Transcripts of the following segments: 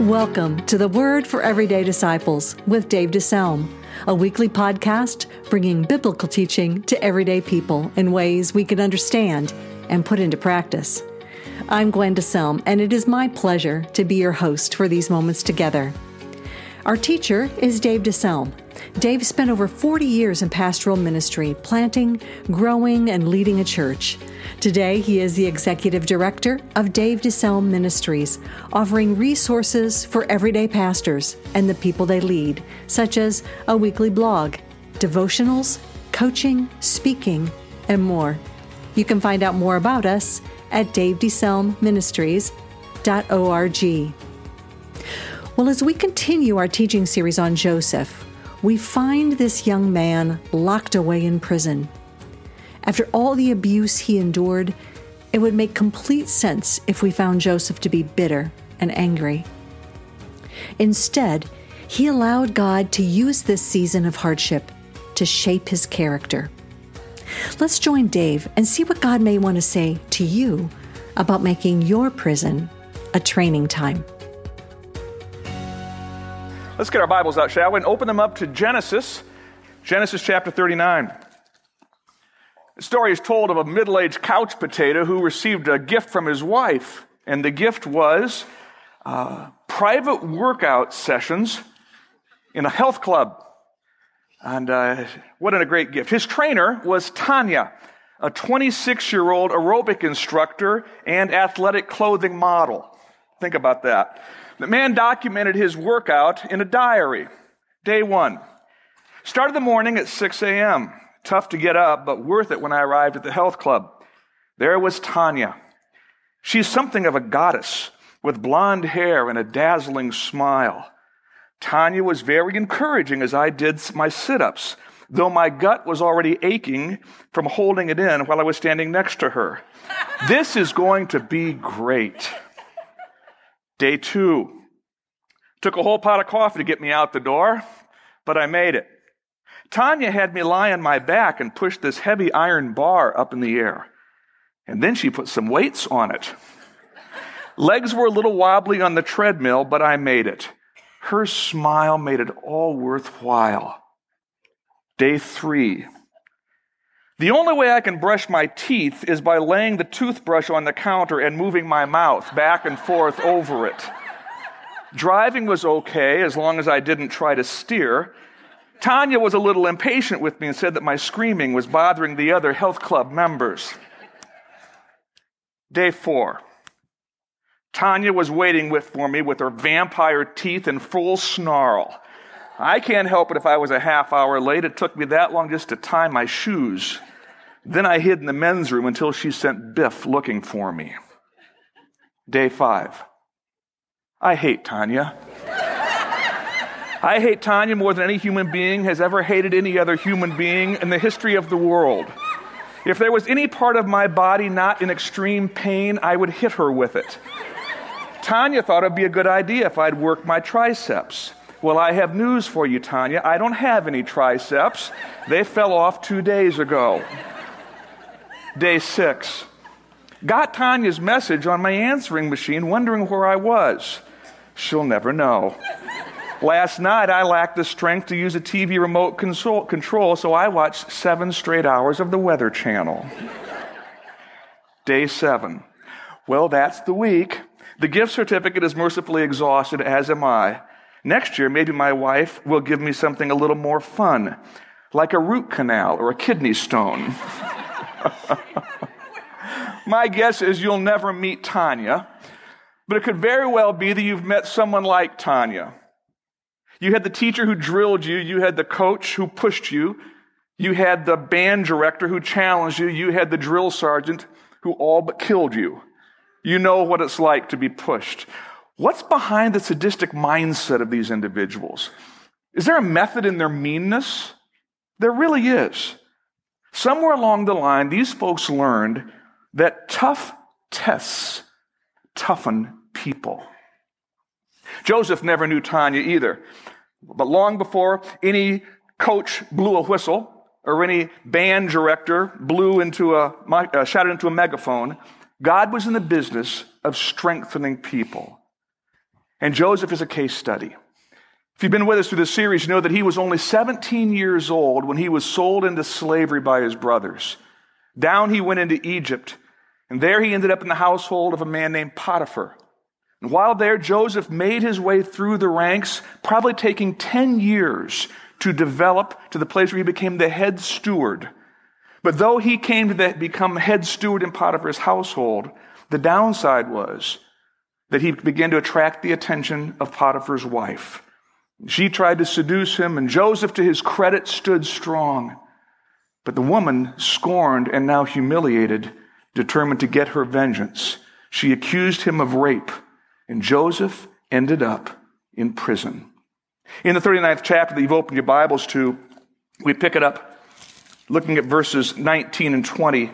Welcome to the Word for Everyday Disciples with Dave DeSelm, a weekly podcast bringing biblical teaching to everyday people in ways we can understand and put into practice. I'm Gwen DeSelm, and it is my pleasure to be your host for these moments together. Our teacher is Dave DeSelm. Dave spent over 40 years in pastoral ministry, planting, growing, and leading a church. Today, he is the executive director of Dave DeSelm Ministries, offering resources for everyday pastors and the people they lead, such as a weekly blog, devotionals, coaching, speaking, and more. You can find out more about us at davedeselmministries.org. Well, as we continue our teaching series on Joseph, we find this young man locked away in prison. After all the abuse he endured, it would make complete sense if we found Joseph to be bitter and angry. Instead, he allowed God to use this season of hardship to shape his character. Let's join Dave and see what God may want to say to you about making your prison a training time. Let's get our Bibles out, shall we, and open them up to Genesis, Genesis chapter 39. The story is told of a middle aged couch potato who received a gift from his wife, and the gift was uh, private workout sessions in a health club. And uh, what a great gift. His trainer was Tanya, a 26 year old aerobic instructor and athletic clothing model. Think about that. The man documented his workout in a diary. Day one. Started the morning at 6 a.m. Tough to get up, but worth it when I arrived at the health club. There was Tanya. She's something of a goddess with blonde hair and a dazzling smile. Tanya was very encouraging as I did my sit ups, though my gut was already aching from holding it in while I was standing next to her. this is going to be great. Day two. Took a whole pot of coffee to get me out the door, but I made it. Tanya had me lie on my back and push this heavy iron bar up in the air. And then she put some weights on it. Legs were a little wobbly on the treadmill, but I made it. Her smile made it all worthwhile. Day three. The only way I can brush my teeth is by laying the toothbrush on the counter and moving my mouth back and forth over it. Driving was okay as long as I didn't try to steer. Tanya was a little impatient with me and said that my screaming was bothering the other health club members. Day four. Tanya was waiting with, for me with her vampire teeth in full snarl. I can't help it if I was a half hour late. It took me that long just to tie my shoes. Then I hid in the men's room until she sent Biff looking for me. Day five. I hate Tanya. I hate Tanya more than any human being has ever hated any other human being in the history of the world. If there was any part of my body not in extreme pain, I would hit her with it. Tanya thought it'd be a good idea if I'd work my triceps. Well, I have news for you, Tanya. I don't have any triceps. They fell off two days ago. Day six. Got Tanya's message on my answering machine, wondering where I was. She'll never know. Last night, I lacked the strength to use a TV remote control, so I watched seven straight hours of the Weather Channel. Day seven. Well, that's the week. The gift certificate is mercifully exhausted, as am I. Next year, maybe my wife will give me something a little more fun, like a root canal or a kidney stone. my guess is you'll never meet Tanya, but it could very well be that you've met someone like Tanya. You had the teacher who drilled you. You had the coach who pushed you. You had the band director who challenged you. You had the drill sergeant who all but killed you. You know what it's like to be pushed. What's behind the sadistic mindset of these individuals? Is there a method in their meanness? There really is. Somewhere along the line, these folks learned that tough tests toughen people. Joseph never knew Tanya either. But long before any coach blew a whistle or any band director blew into a, uh, shouted into a megaphone, God was in the business of strengthening people. And Joseph is a case study. If you've been with us through this series, you know that he was only 17 years old when he was sold into slavery by his brothers. Down he went into Egypt, and there he ended up in the household of a man named Potiphar. And while there, Joseph made his way through the ranks, probably taking 10 years to develop to the place where he became the head steward. But though he came to become head steward in Potiphar's household, the downside was that he began to attract the attention of Potiphar's wife. She tried to seduce him, and Joseph, to his credit, stood strong. But the woman, scorned and now humiliated, determined to get her vengeance. She accused him of rape, and Joseph ended up in prison. In the 39th chapter that you've opened your Bibles to, we pick it up looking at verses 19 and 20.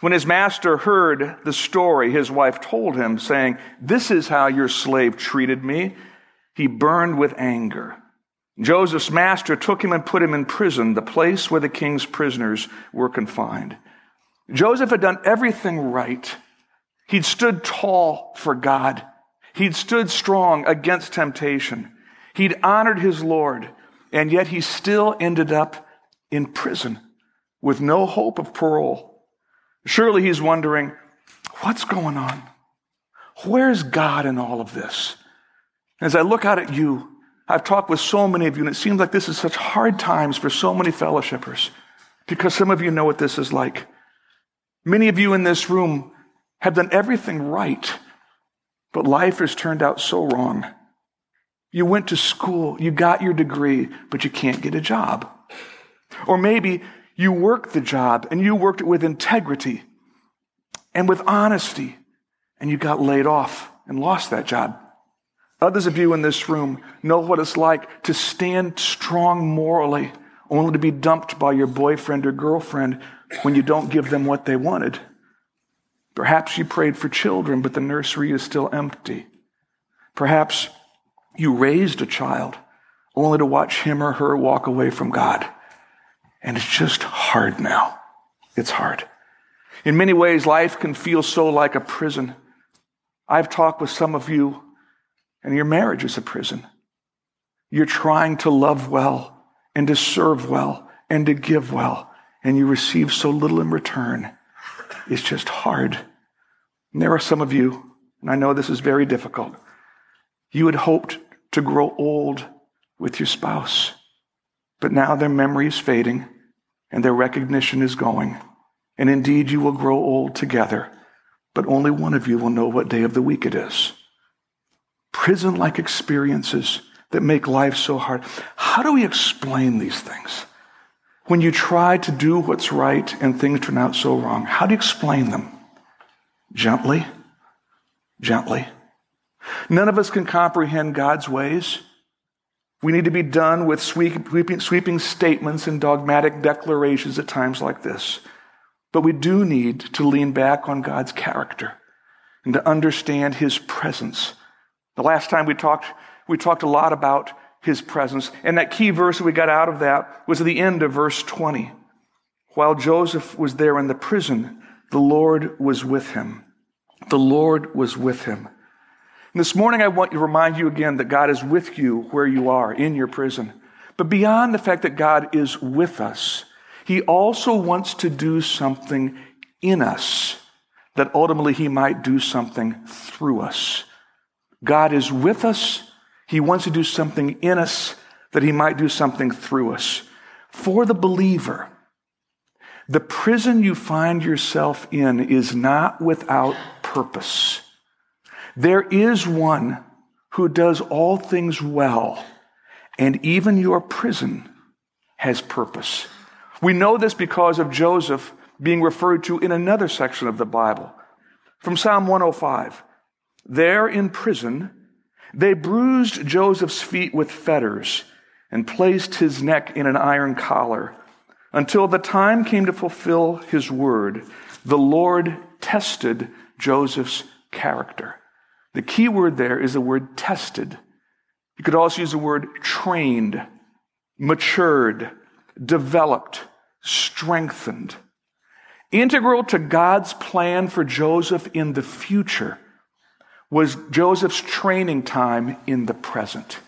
When his master heard the story, his wife told him, saying, This is how your slave treated me. He burned with anger. Joseph's master took him and put him in prison, the place where the king's prisoners were confined. Joseph had done everything right. He'd stood tall for God. He'd stood strong against temptation. He'd honored his Lord, and yet he still ended up in prison with no hope of parole. Surely he's wondering, what's going on? Where's God in all of this? As I look out at you, I've talked with so many of you, and it seems like this is such hard times for so many fellowshippers because some of you know what this is like. Many of you in this room have done everything right, but life has turned out so wrong. You went to school, you got your degree, but you can't get a job. Or maybe you worked the job and you worked it with integrity and with honesty, and you got laid off and lost that job. Others of you in this room know what it's like to stand strong morally, only to be dumped by your boyfriend or girlfriend when you don't give them what they wanted. Perhaps you prayed for children, but the nursery is still empty. Perhaps you raised a child only to watch him or her walk away from God. And it's just hard now. It's hard. In many ways, life can feel so like a prison. I've talked with some of you, and your marriage is a prison. You're trying to love well and to serve well and to give well, and you receive so little in return. It's just hard. And there are some of you, and I know this is very difficult. You had hoped to grow old with your spouse, but now their memory is fading and their recognition is going. And indeed, you will grow old together, but only one of you will know what day of the week it is. Prison like experiences that make life so hard. How do we explain these things? When you try to do what's right and things turn out so wrong, how do you explain them? Gently, gently. None of us can comprehend God's ways. We need to be done with sweeping, sweeping statements and dogmatic declarations at times like this. But we do need to lean back on God's character and to understand His presence. The last time we talked, we talked a lot about His presence. And that key verse we got out of that was at the end of verse 20. While Joseph was there in the prison, the Lord was with him. The Lord was with him. And this morning, I want to remind you again that God is with you where you are in your prison. But beyond the fact that God is with us, He also wants to do something in us that ultimately He might do something through us. God is with us. He wants to do something in us that He might do something through us. For the believer, the prison you find yourself in is not without purpose. There is one who does all things well, and even your prison has purpose. We know this because of Joseph being referred to in another section of the Bible. From Psalm 105 There in prison, they bruised Joseph's feet with fetters and placed his neck in an iron collar until the time came to fulfill his word. The Lord tested Joseph's character. The key word there is the word tested. You could also use the word trained, matured, developed, strengthened. Integral to God's plan for Joseph in the future was Joseph's training time in the present.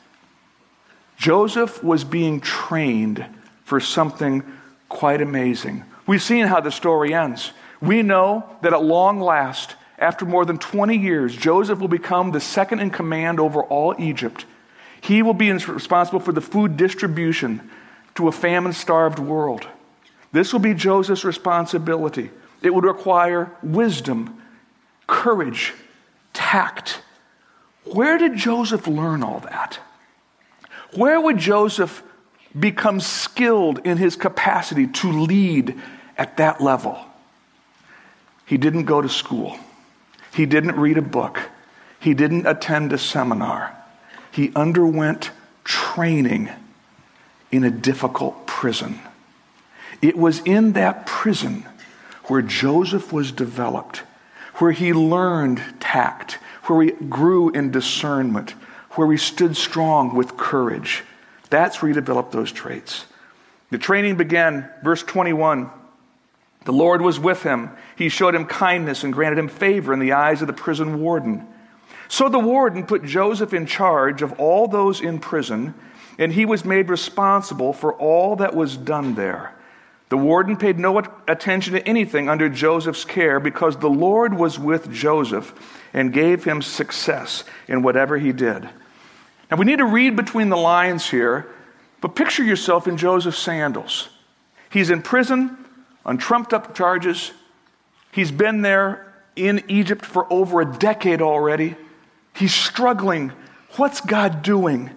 Joseph was being trained for something quite amazing. We've seen how the story ends. We know that at long last, after more than 20 years, Joseph will become the second in command over all Egypt. He will be responsible for the food distribution to a famine starved world. This will be Joseph's responsibility. It would require wisdom, courage, tact. Where did Joseph learn all that? Where would Joseph become skilled in his capacity to lead at that level? He didn't go to school. He didn't read a book. He didn't attend a seminar. He underwent training in a difficult prison. It was in that prison where Joseph was developed, where he learned tact, where we grew in discernment, where we stood strong with courage. That's where he develop those traits. The training began, verse 21. The Lord was with him. He showed him kindness and granted him favor in the eyes of the prison warden. So the warden put Joseph in charge of all those in prison, and he was made responsible for all that was done there. The warden paid no attention to anything under Joseph's care because the Lord was with Joseph and gave him success in whatever he did. Now, we need to read between the lines here, but picture yourself in Joseph's sandals. He's in prison on trumped up charges. He's been there in Egypt for over a decade already. He's struggling. What's God doing?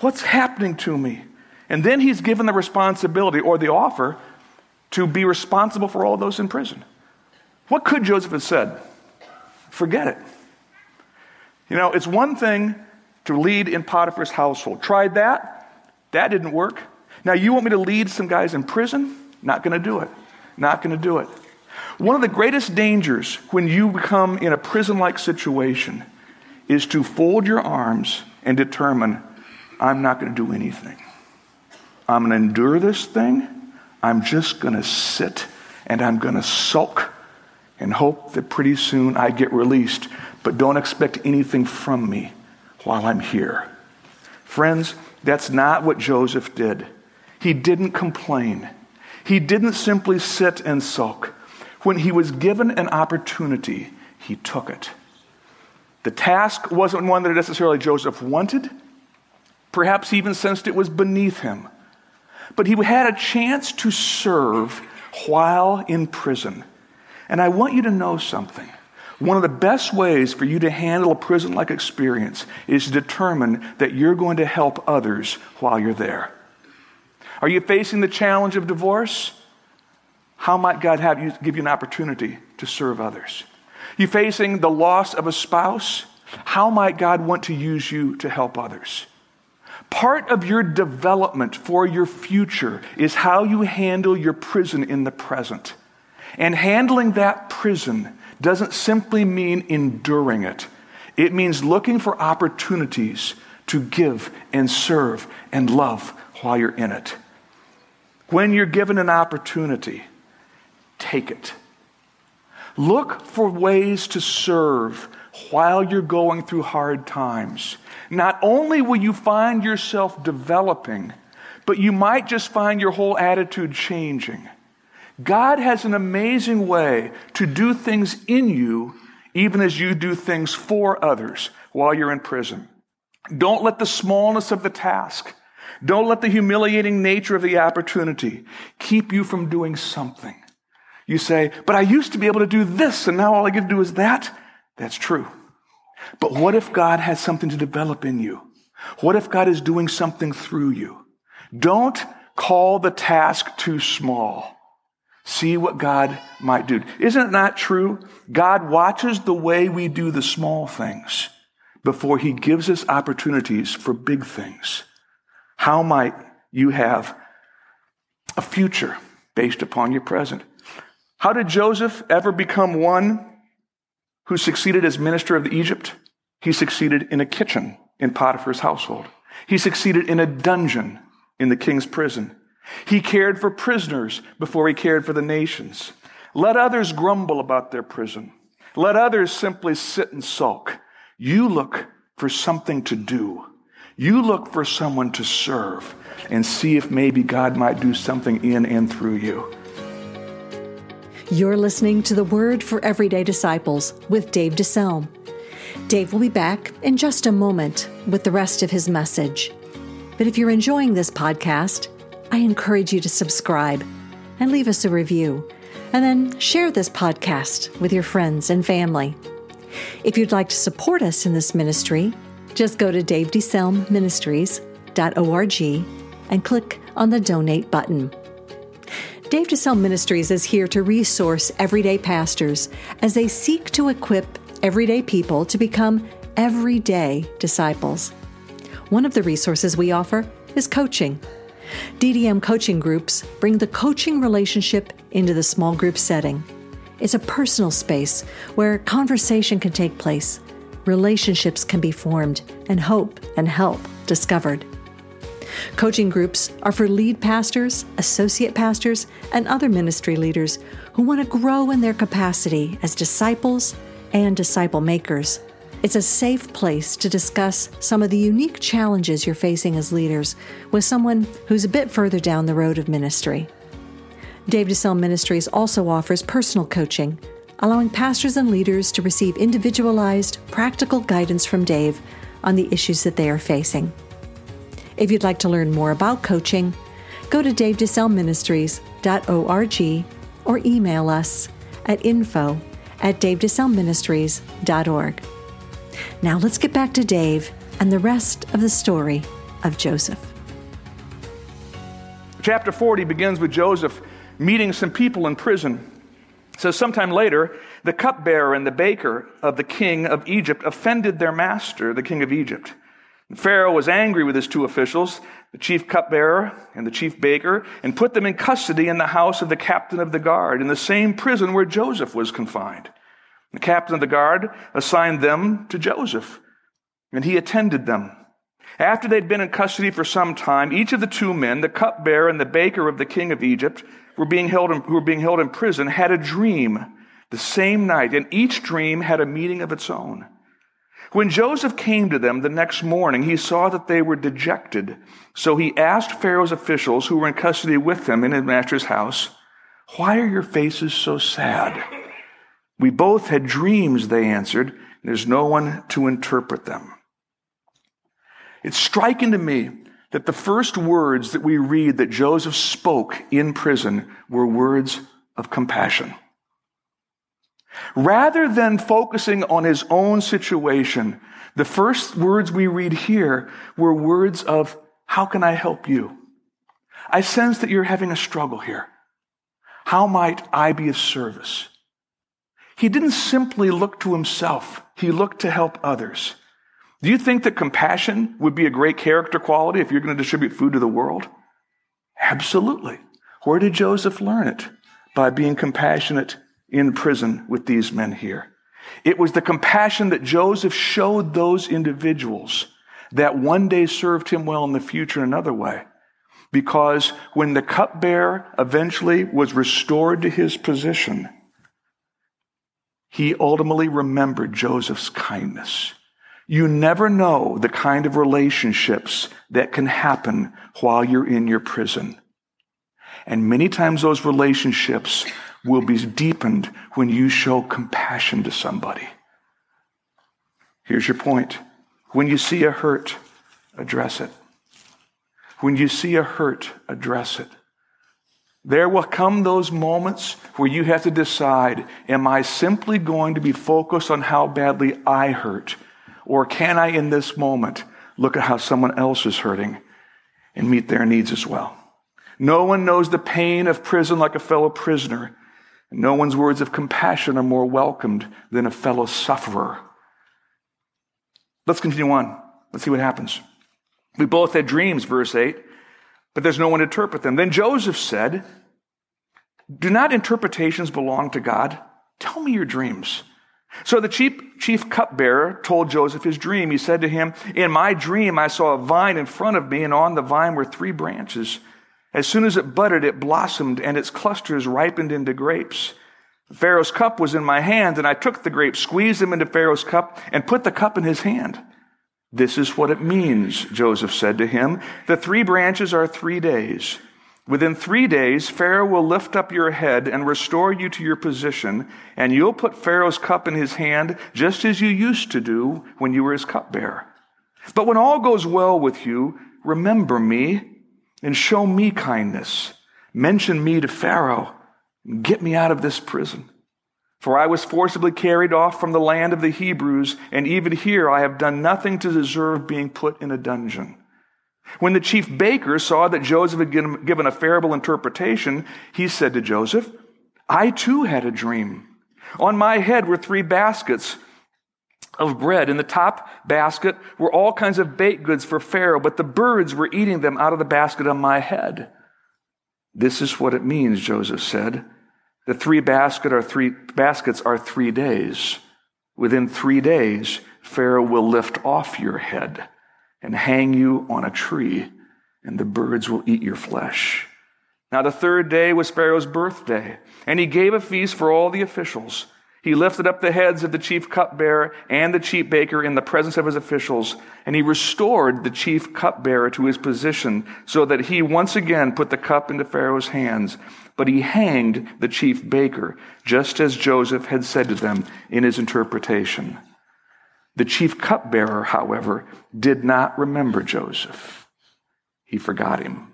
What's happening to me? And then he's given the responsibility or the offer to be responsible for all those in prison. What could Joseph have said? Forget it. You know, it's one thing to lead in Potiphar's household. Tried that. That didn't work. Now, you want me to lead some guys in prison? Not going to do it. Not going to do it. One of the greatest dangers when you become in a prison like situation is to fold your arms and determine, I'm not going to do anything. I'm going to endure this thing. I'm just going to sit and I'm going to sulk and hope that pretty soon I get released, but don't expect anything from me while I'm here. Friends, that's not what Joseph did. He didn't complain. He didn't simply sit and sulk. When he was given an opportunity, he took it. The task wasn't one that necessarily Joseph wanted. Perhaps he even sensed it was beneath him. But he had a chance to serve while in prison. And I want you to know something. One of the best ways for you to handle a prison like experience is to determine that you're going to help others while you're there. Are you facing the challenge of divorce? How might God have you give you an opportunity to serve others? You facing the loss of a spouse? How might God want to use you to help others? Part of your development for your future is how you handle your prison in the present. And handling that prison doesn't simply mean enduring it, it means looking for opportunities to give and serve and love while you're in it. When you're given an opportunity, take it. Look for ways to serve while you're going through hard times. Not only will you find yourself developing, but you might just find your whole attitude changing. God has an amazing way to do things in you, even as you do things for others while you're in prison. Don't let the smallness of the task, don't let the humiliating nature of the opportunity keep you from doing something. You say, but I used to be able to do this, and now all I get to do is that. That's true. But what if God has something to develop in you? What if God is doing something through you? Don't call the task too small. See what God might do. Isn't it not true? God watches the way we do the small things before he gives us opportunities for big things. How might you have a future based upon your present? How did Joseph ever become one who succeeded as minister of Egypt? He succeeded in a kitchen in Potiphar's household. He succeeded in a dungeon in the king's prison. He cared for prisoners before he cared for the nations. Let others grumble about their prison. Let others simply sit and sulk. You look for something to do. You look for someone to serve and see if maybe God might do something in and through you. You're listening to the Word for Everyday Disciples with Dave DeSelm. Dave will be back in just a moment with the rest of his message. But if you're enjoying this podcast, I encourage you to subscribe and leave us a review, and then share this podcast with your friends and family. If you'd like to support us in this ministry, just go to davedeselmministries.org and click on the donate button. Dave DeSelm Ministries is here to resource everyday pastors as they seek to equip everyday people to become everyday disciples. One of the resources we offer is coaching. DDM coaching groups bring the coaching relationship into the small group setting. It's a personal space where conversation can take place, relationships can be formed, and hope and help discovered. Coaching groups are for lead pastors, associate pastors, and other ministry leaders who want to grow in their capacity as disciples and disciple makers. It's a safe place to discuss some of the unique challenges you're facing as leaders with someone who's a bit further down the road of ministry. Dave DeSelm Ministries also offers personal coaching, allowing pastors and leaders to receive individualized, practical guidance from Dave on the issues that they are facing. If you'd like to learn more about coaching, go to davedeselmministries.org or email us at info at davedeselmministries.org. Now let's get back to Dave and the rest of the story of Joseph. Chapter 40 begins with Joseph meeting some people in prison. So, sometime later, the cupbearer and the baker of the king of Egypt offended their master, the king of Egypt. Pharaoh was angry with his two officials, the chief cupbearer and the chief baker, and put them in custody in the house of the captain of the guard, in the same prison where Joseph was confined. The captain of the guard assigned them to Joseph, and he attended them. After they'd been in custody for some time, each of the two men, the cupbearer and the baker of the king of Egypt, were being held in, who were being held in prison, had a dream the same night, and each dream had a meaning of its own. When Joseph came to them the next morning, he saw that they were dejected. So he asked Pharaoh's officials who were in custody with him in his master's house, Why are your faces so sad? We both had dreams, they answered. There's no one to interpret them. It's striking to me that the first words that we read that Joseph spoke in prison were words of compassion. Rather than focusing on his own situation, the first words we read here were words of, How can I help you? I sense that you're having a struggle here. How might I be of service? He didn't simply look to himself, he looked to help others. Do you think that compassion would be a great character quality if you're going to distribute food to the world? Absolutely. Where did Joseph learn it? By being compassionate in prison with these men here. It was the compassion that Joseph showed those individuals that one day served him well in the future another way. Because when the cupbearer eventually was restored to his position, he ultimately remembered Joseph's kindness. You never know the kind of relationships that can happen while you're in your prison. And many times those relationships will be deepened when you show compassion to somebody. Here's your point. When you see a hurt, address it. When you see a hurt, address it. There will come those moments where you have to decide, am I simply going to be focused on how badly I hurt? Or can I, in this moment, look at how someone else is hurting and meet their needs as well? No one knows the pain of prison like a fellow prisoner. No one's words of compassion are more welcomed than a fellow sufferer. Let's continue on. Let's see what happens. We both had dreams, verse 8, but there's no one to interpret them. Then Joseph said, Do not interpretations belong to God? Tell me your dreams. So the chief, chief cupbearer told Joseph his dream. He said to him, In my dream, I saw a vine in front of me, and on the vine were three branches. As soon as it budded, it blossomed, and its clusters ripened into grapes. Pharaoh's cup was in my hand, and I took the grapes, squeezed them into Pharaoh's cup, and put the cup in his hand. This is what it means, Joseph said to him. The three branches are three days. Within three days, Pharaoh will lift up your head and restore you to your position, and you'll put Pharaoh's cup in his hand, just as you used to do when you were his cupbearer. But when all goes well with you, remember me and show me kindness. Mention me to Pharaoh and get me out of this prison. For I was forcibly carried off from the land of the Hebrews, and even here I have done nothing to deserve being put in a dungeon. When the chief baker saw that Joseph had given a favorable interpretation, he said to Joseph, I too had a dream. On my head were three baskets of bread. In the top basket were all kinds of baked goods for Pharaoh, but the birds were eating them out of the basket on my head. This is what it means, Joseph said. The three basket are three, baskets are three days. Within three days, Pharaoh will lift off your head and hang you on a tree, and the birds will eat your flesh. Now, the third day was Pharaoh's birthday, and he gave a feast for all the officials. He lifted up the heads of the chief cupbearer and the chief baker in the presence of his officials, and he restored the chief cupbearer to his position so that he once again put the cup into Pharaoh's hands. But he hanged the chief baker, just as Joseph had said to them in his interpretation. The chief cupbearer, however, did not remember Joseph. He forgot him.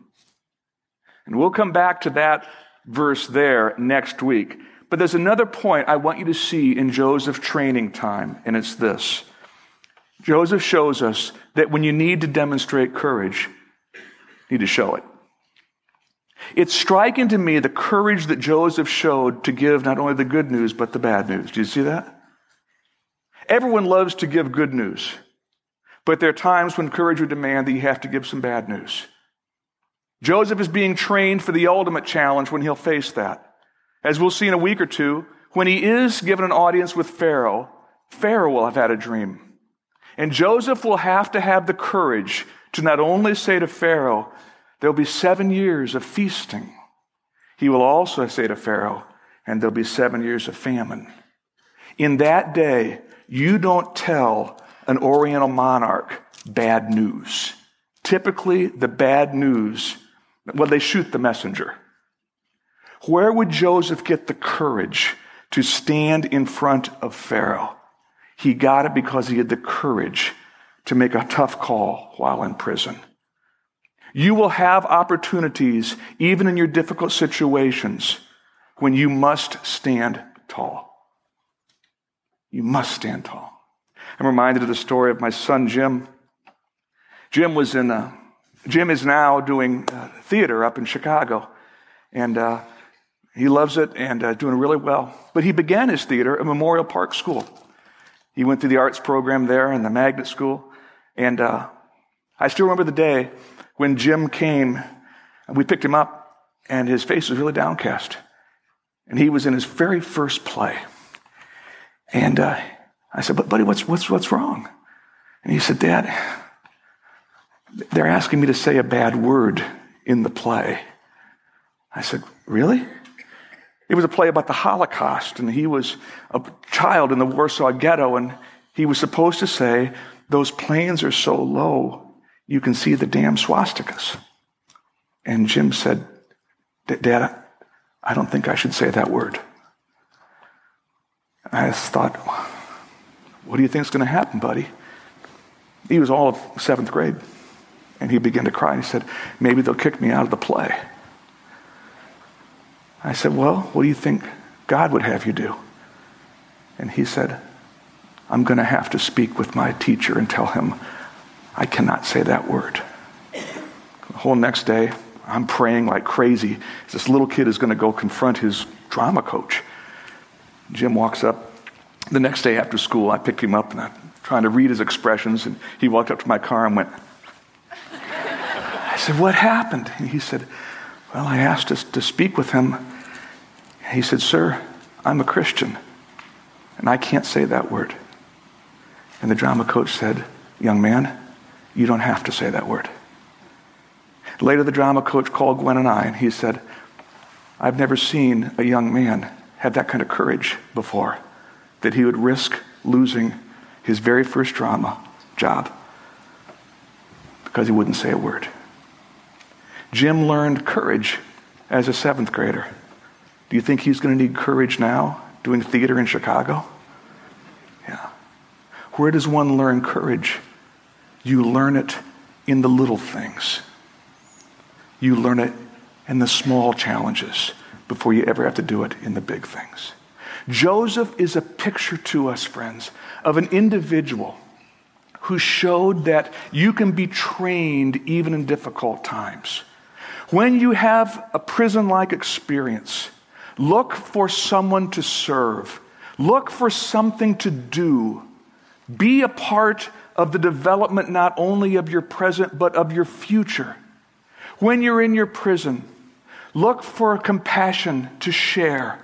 And we'll come back to that verse there next week. But there's another point I want you to see in Joseph's training time, and it's this. Joseph shows us that when you need to demonstrate courage, you need to show it. It's striking to me the courage that Joseph showed to give not only the good news, but the bad news. Do you see that? Everyone loves to give good news, but there are times when courage would demand that you have to give some bad news. Joseph is being trained for the ultimate challenge when he'll face that. As we'll see in a week or two, when he is given an audience with Pharaoh, Pharaoh will have had a dream. And Joseph will have to have the courage to not only say to Pharaoh, There'll be seven years of feasting. He will also say to Pharaoh, and there'll be seven years of famine. In that day, you don't tell an Oriental monarch bad news. Typically, the bad news, well, they shoot the messenger. Where would Joseph get the courage to stand in front of Pharaoh? He got it because he had the courage to make a tough call while in prison. You will have opportunities, even in your difficult situations, when you must stand tall. You must stand tall. I'm reminded of the story of my son Jim. Jim was in. Uh, Jim is now doing uh, theater up in Chicago, and uh, he loves it and uh, doing really well. But he began his theater at Memorial Park School. He went through the arts program there and the magnet school, and uh, I still remember the day when Jim came. and We picked him up, and his face was really downcast, and he was in his very first play. And uh, I said, "But buddy, what's what's what's wrong?" And he said, "Dad, they're asking me to say a bad word in the play." I said, "Really?" It was a play about the Holocaust, and he was a child in the Warsaw Ghetto, and he was supposed to say, "Those planes are so low, you can see the damn swastikas." And Jim said, "Dad, I don't think I should say that word." I thought, what do you think is going to happen, buddy? He was all of seventh grade. And he began to cry. And he said, maybe they'll kick me out of the play. I said, well, what do you think God would have you do? And he said, I'm going to have to speak with my teacher and tell him I cannot say that word. The whole next day, I'm praying like crazy. This little kid is going to go confront his drama coach. Jim walks up the next day after school. I picked him up and I'm trying to read his expressions. And he walked up to my car and went, I said, What happened? And he said, Well, I asked us to speak with him. He said, Sir, I'm a Christian and I can't say that word. And the drama coach said, Young man, you don't have to say that word. Later, the drama coach called Gwen and I, and he said, I've never seen a young man have that kind of courage before that he would risk losing his very first drama job because he wouldn't say a word. Jim learned courage as a seventh grader. Do you think he's going to need courage now doing theater in Chicago? Yeah. Where does one learn courage? You learn it in the little things. You learn it in the small challenges before you ever have to do it in the big things. Joseph is a picture to us, friends, of an individual who showed that you can be trained even in difficult times. When you have a prison like experience, look for someone to serve, look for something to do. Be a part of the development not only of your present, but of your future. When you're in your prison, look for compassion to share.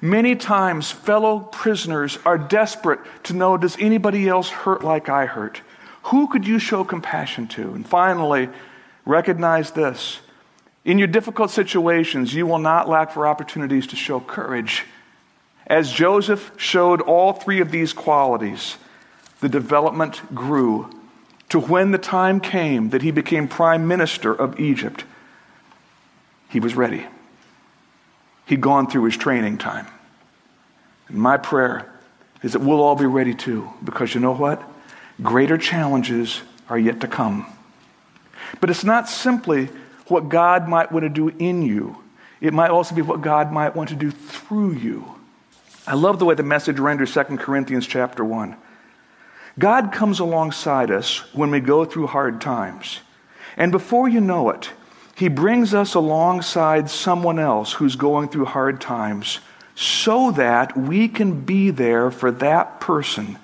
Many times, fellow prisoners are desperate to know does anybody else hurt like I hurt? Who could you show compassion to? And finally, recognize this in your difficult situations, you will not lack for opportunities to show courage. As Joseph showed all three of these qualities, the development grew to when the time came that he became prime minister of Egypt. He was ready. He'd gone through his training time. And my prayer is that we'll all be ready too, because you know what? Greater challenges are yet to come. But it's not simply what God might want to do in you. It might also be what God might want to do through you. I love the way the message renders 2 Corinthians chapter 1. God comes alongside us when we go through hard times. And before you know it, he brings us alongside someone else who's going through hard times so that we can be there for that person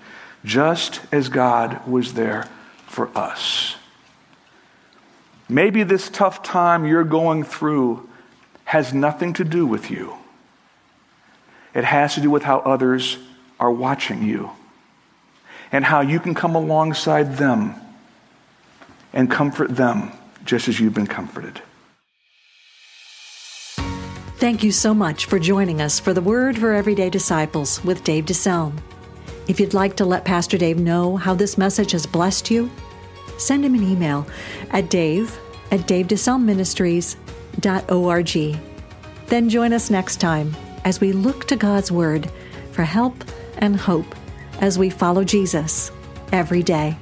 just as God was there for us. Maybe this tough time you're going through has nothing to do with you. It has to do with how others are watching you and how you can come alongside them and comfort them just as you've been comforted. Thank you so much for joining us for the Word for Everyday Disciples with Dave DeSelm. If you'd like to let Pastor Dave know how this message has blessed you, send him an email at dave at davedeselmministries.org. Then join us next time as we look to God's Word for help and hope as we follow Jesus every day.